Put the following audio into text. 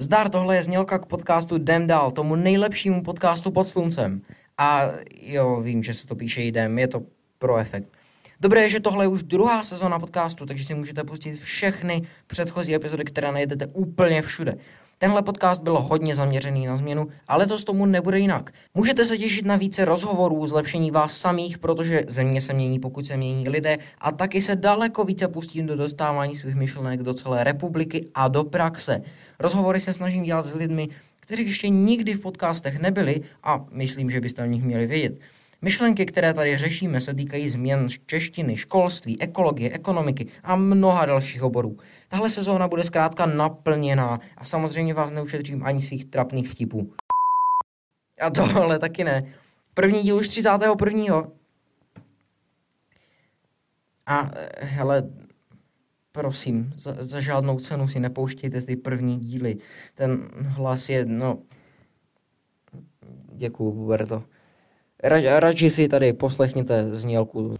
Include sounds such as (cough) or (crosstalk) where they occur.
Zdar, tohle je znělka k podcastu Jdem dál, tomu nejlepšímu podcastu pod sluncem. A jo, vím, že se to píše jdem, je to pro efekt. Dobré je, že tohle je už druhá sezóna podcastu, takže si můžete pustit všechny předchozí epizody, které najdete úplně všude. Tenhle podcast byl hodně zaměřený na změnu, ale to z tomu nebude jinak. Můžete se těšit na více rozhovorů, zlepšení vás samých, protože země se mění, pokud se mění lidé, a taky se daleko více pustím do dostávání svých myšlenek do celé republiky a do praxe. Rozhovory se snažím dělat s lidmi, kteří ještě nikdy v podcastech nebyli a myslím, že byste o nich měli vědět. Myšlenky, které tady řešíme, se týkají změn češtiny, školství, ekologie, ekonomiky a mnoha dalších oborů. Tahle sezóna bude zkrátka naplněná a samozřejmě vás neušetřím ani svých trapných vtipů. A tohle (laughs) taky ne. První díl už 31. A hele, prosím, za, za žádnou cenu si nepouštějte ty první díly. Ten hlas je, no... Děkuju, Huberto. Ra, radši si tady poslechněte znělku.